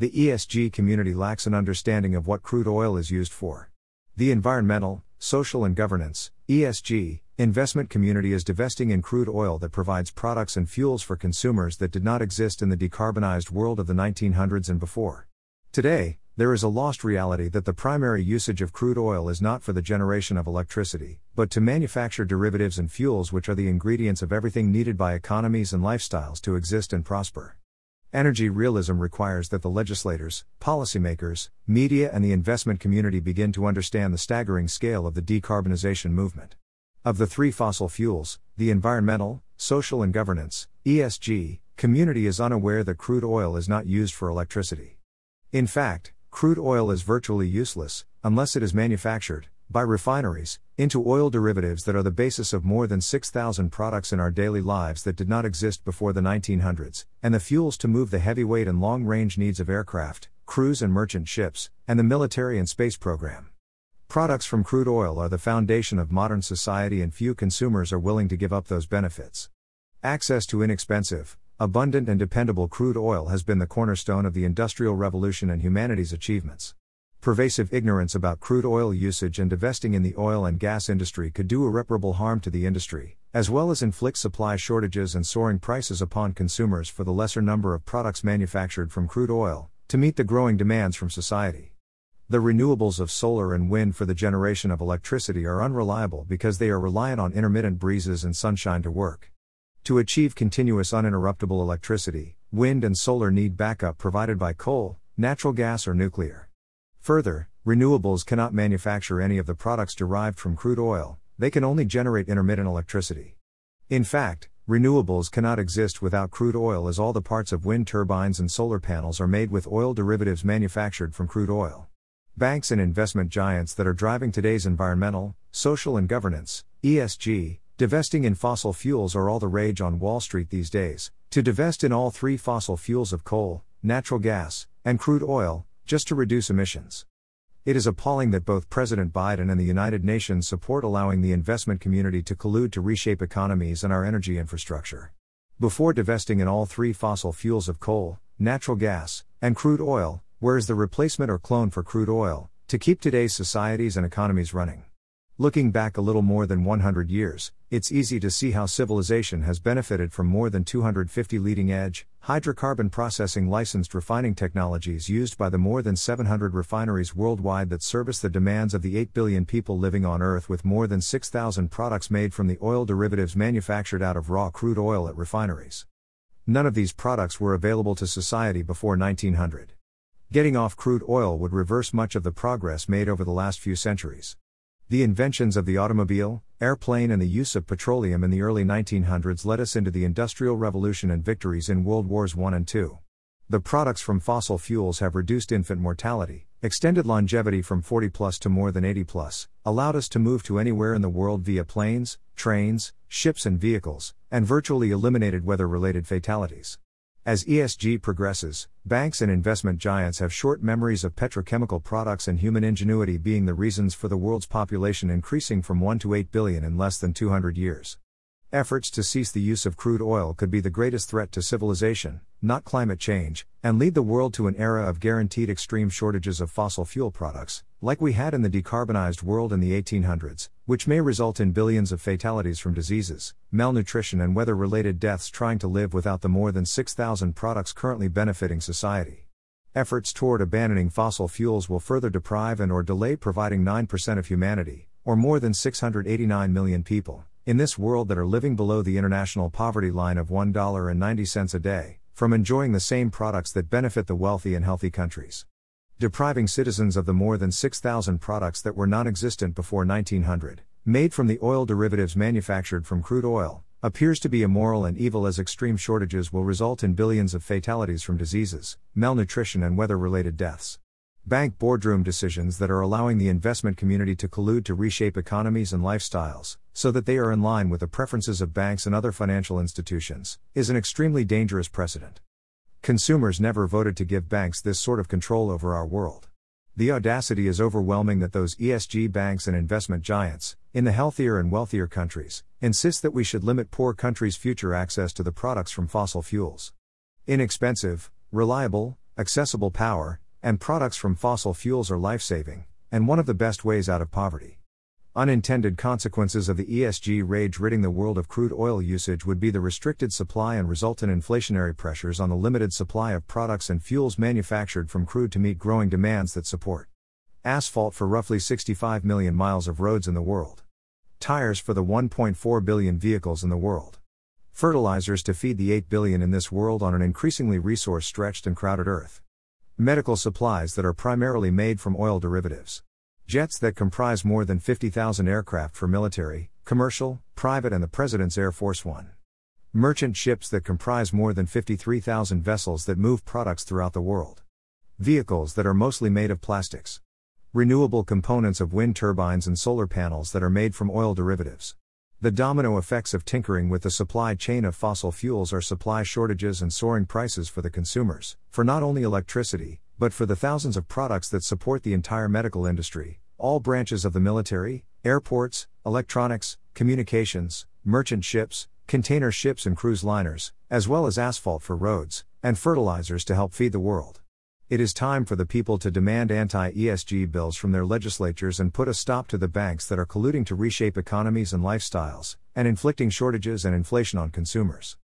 the ESG community lacks an understanding of what crude oil is used for. The environmental, social, and governance ESG investment community is divesting in crude oil that provides products and fuels for consumers that did not exist in the decarbonized world of the 1900s and before. Today, there is a lost reality that the primary usage of crude oil is not for the generation of electricity, but to manufacture derivatives and fuels which are the ingredients of everything needed by economies and lifestyles to exist and prosper. Energy realism requires that the legislators, policymakers, media, and the investment community begin to understand the staggering scale of the decarbonization movement. Of the three fossil fuels, the environmental, social, and governance ESG community is unaware that crude oil is not used for electricity. In fact, crude oil is virtually useless, unless it is manufactured, by refineries, into oil derivatives that are the basis of more than 6,000 products in our daily lives that did not exist before the 1900s, and the fuels to move the heavyweight and long range needs of aircraft, cruise and merchant ships, and the military and space program. Products from crude oil are the foundation of modern society, and few consumers are willing to give up those benefits. Access to inexpensive, abundant, and dependable crude oil has been the cornerstone of the Industrial Revolution and humanity's achievements. Pervasive ignorance about crude oil usage and divesting in the oil and gas industry could do irreparable harm to the industry, as well as inflict supply shortages and soaring prices upon consumers for the lesser number of products manufactured from crude oil, to meet the growing demands from society. The renewables of solar and wind for the generation of electricity are unreliable because they are reliant on intermittent breezes and sunshine to work. To achieve continuous uninterruptible electricity, wind and solar need backup provided by coal, natural gas, or nuclear. Further, renewables cannot manufacture any of the products derived from crude oil, they can only generate intermittent electricity. In fact, renewables cannot exist without crude oil as all the parts of wind turbines and solar panels are made with oil derivatives manufactured from crude oil. Banks and investment giants that are driving today's environmental, social, and governance ESG divesting in fossil fuels are all the rage on Wall Street these days. To divest in all three fossil fuels of coal, natural gas, and crude oil, just to reduce emissions. It is appalling that both President Biden and the United Nations support allowing the investment community to collude to reshape economies and our energy infrastructure. Before divesting in all three fossil fuels of coal, natural gas, and crude oil, where is the replacement or clone for crude oil, to keep today's societies and economies running? Looking back a little more than 100 years, it's easy to see how civilization has benefited from more than 250 leading edge, hydrocarbon processing licensed refining technologies used by the more than 700 refineries worldwide that service the demands of the 8 billion people living on Earth, with more than 6,000 products made from the oil derivatives manufactured out of raw crude oil at refineries. None of these products were available to society before 1900. Getting off crude oil would reverse much of the progress made over the last few centuries. The inventions of the automobile, airplane, and the use of petroleum in the early 1900s led us into the Industrial Revolution and victories in World Wars I and II. The products from fossil fuels have reduced infant mortality, extended longevity from 40 plus to more than 80 plus, allowed us to move to anywhere in the world via planes, trains, ships, and vehicles, and virtually eliminated weather related fatalities. As ESG progresses, banks and investment giants have short memories of petrochemical products and human ingenuity being the reasons for the world's population increasing from 1 to 8 billion in less than 200 years. Efforts to cease the use of crude oil could be the greatest threat to civilization, not climate change, and lead the world to an era of guaranteed extreme shortages of fossil fuel products, like we had in the decarbonized world in the 1800s, which may result in billions of fatalities from diseases, malnutrition, and weather related deaths trying to live without the more than 6,000 products currently benefiting society. Efforts toward abandoning fossil fuels will further deprive and or delay providing 9% of humanity, or more than 689 million people, in this world that are living below the international poverty line of $1.90 a day, from enjoying the same products that benefit the wealthy and healthy countries. Depriving citizens of the more than 6,000 products that were non existent before 1900, made from the oil derivatives manufactured from crude oil, appears to be immoral and evil as extreme shortages will result in billions of fatalities from diseases, malnutrition, and weather related deaths bank boardroom decisions that are allowing the investment community to collude to reshape economies and lifestyles, so that they are in line with the preferences of banks and other financial institutions, is an extremely dangerous precedent. Consumers never voted to give banks this sort of control over our world. The audacity is overwhelming that those ESG banks and investment giants, in the healthier and wealthier countries, insist that we should limit poor countries' future access to the products from fossil fuels. Inexpensive, reliable, accessible power, and products from fossil fuels are life saving, and one of the best ways out of poverty. Unintended consequences of the ESG rage ridding the world of crude oil usage would be the restricted supply and resultant inflationary pressures on the limited supply of products and fuels manufactured from crude to meet growing demands that support asphalt for roughly 65 million miles of roads in the world, tires for the 1.4 billion vehicles in the world, fertilizers to feed the 8 billion in this world on an increasingly resource stretched and crowded earth, medical supplies that are primarily made from oil derivatives Jets that comprise more than 50,000 aircraft for military, commercial, private, and the President's Air Force One. Merchant ships that comprise more than 53,000 vessels that move products throughout the world. Vehicles that are mostly made of plastics. Renewable components of wind turbines and solar panels that are made from oil derivatives. The domino effects of tinkering with the supply chain of fossil fuels are supply shortages and soaring prices for the consumers, for not only electricity, but for the thousands of products that support the entire medical industry, all branches of the military, airports, electronics, communications, merchant ships, container ships, and cruise liners, as well as asphalt for roads, and fertilizers to help feed the world. It is time for the people to demand anti ESG bills from their legislatures and put a stop to the banks that are colluding to reshape economies and lifestyles, and inflicting shortages and inflation on consumers.